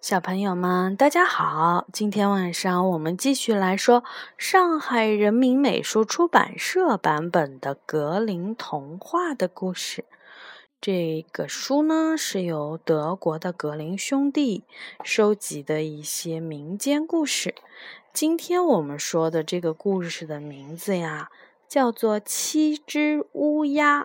小朋友们，大家好！今天晚上我们继续来说上海人民美术出版社版本的格林童话的故事。这个书呢是由德国的格林兄弟收集的一些民间故事。今天我们说的这个故事的名字呀，叫做《七只乌鸦》。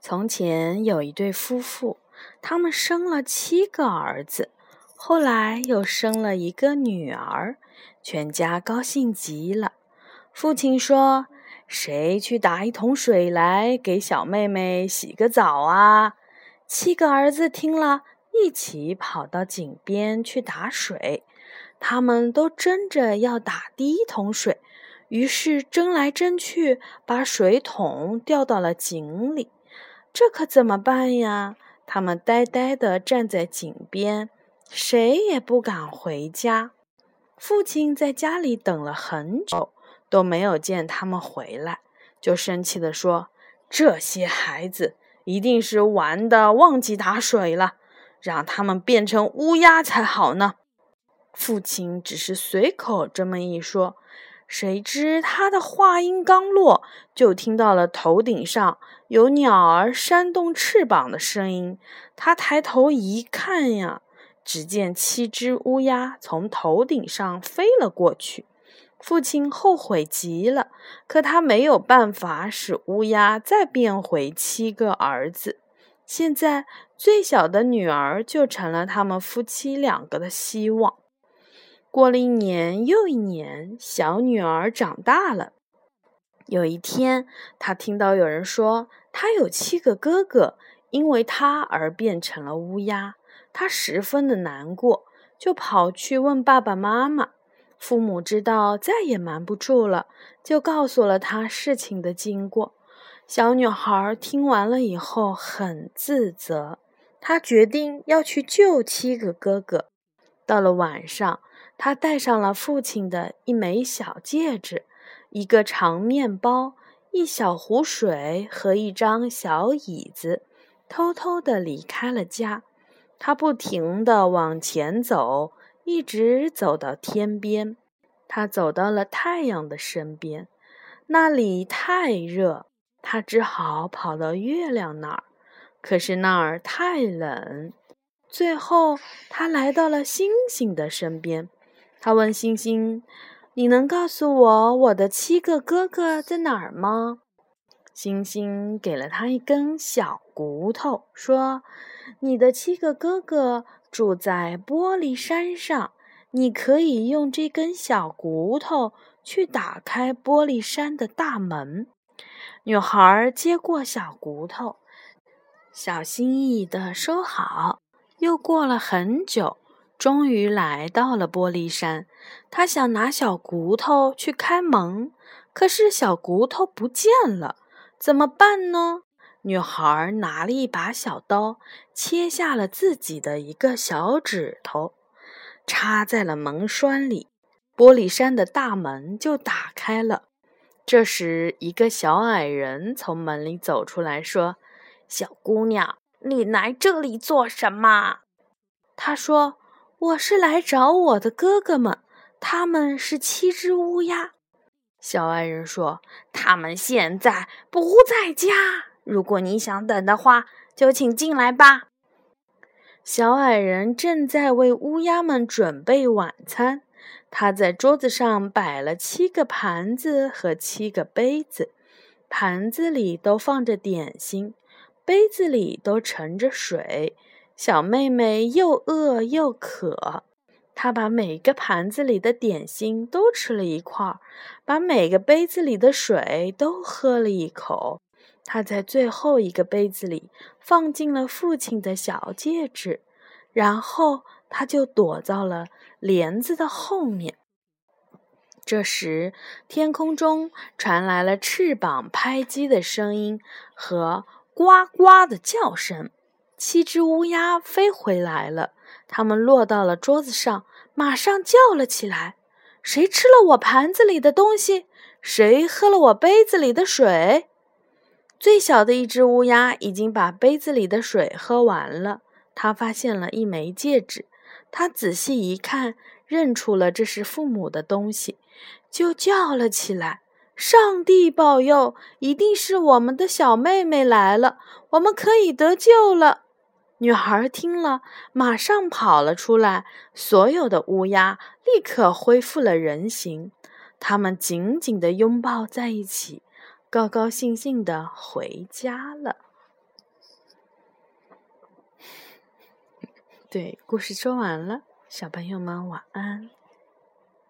从前有一对夫妇。他们生了七个儿子，后来又生了一个女儿，全家高兴极了。父亲说：“谁去打一桶水来给小妹妹洗个澡啊？”七个儿子听了一起跑到井边去打水。他们都争着要打第一桶水，于是争来争去，把水桶掉到了井里。这可怎么办呀？他们呆呆地站在井边，谁也不敢回家。父亲在家里等了很久，都没有见他们回来，就生气地说：“这些孩子一定是玩的忘记打水了，让他们变成乌鸦才好呢。”父亲只是随口这么一说。谁知他的话音刚落，就听到了头顶上有鸟儿扇动翅膀的声音。他抬头一看呀，只见七只乌鸦从头顶上飞了过去。父亲后悔极了，可他没有办法使乌鸦再变回七个儿子。现在最小的女儿就成了他们夫妻两个的希望。过了一年又一年，小女儿长大了。有一天，她听到有人说她有七个哥哥，因为她而变成了乌鸦。她十分的难过，就跑去问爸爸妈妈。父母知道再也瞒不住了，就告诉了她事情的经过。小女孩听完了以后很自责，她决定要去救七个哥哥。到了晚上。他戴上了父亲的一枚小戒指、一个长面包、一小壶水和一张小椅子，偷偷地离开了家。他不停地往前走，一直走到天边。他走到了太阳的身边，那里太热，他只好跑到月亮那儿。可是那儿太冷。最后，他来到了星星的身边。他问星星：“你能告诉我我的七个哥哥在哪儿吗？”星星给了他一根小骨头，说：“你的七个哥哥住在玻璃山上，你可以用这根小骨头去打开玻璃山的大门。”女孩接过小骨头，小心翼翼地收好。又过了很久。终于来到了玻璃山，他想拿小骨头去开门，可是小骨头不见了，怎么办呢？女孩拿了一把小刀，切下了自己的一个小指头，插在了门栓里，玻璃山的大门就打开了。这时，一个小矮人从门里走出来说：“小姑娘，你来这里做什么？”他说。我是来找我的哥哥们，他们是七只乌鸦。小矮人说：“他们现在不在家。如果你想等的话，就请进来吧。”小矮人正在为乌鸦们准备晚餐，他在桌子上摆了七个盘子和七个杯子，盘子里都放着点心，杯子里都盛着水。小妹妹又饿又渴，她把每个盘子里的点心都吃了一块儿，把每个杯子里的水都喝了一口。她在最后一个杯子里放进了父亲的小戒指，然后她就躲到了帘子的后面。这时，天空中传来了翅膀拍击的声音和呱呱的叫声。七只乌鸦飞回来了，它们落到了桌子上，马上叫了起来：“谁吃了我盘子里的东西？谁喝了我杯子里的水？”最小的一只乌鸦已经把杯子里的水喝完了，它发现了一枚戒指，它仔细一看，认出了这是父母的东西，就叫了起来：“上帝保佑，一定是我们的小妹妹来了，我们可以得救了。”女孩听了，马上跑了出来，所有的乌鸦立刻恢复了人形，它们紧紧的拥抱在一起，高高兴兴的回家了。对，故事说完了，小朋友们晚安。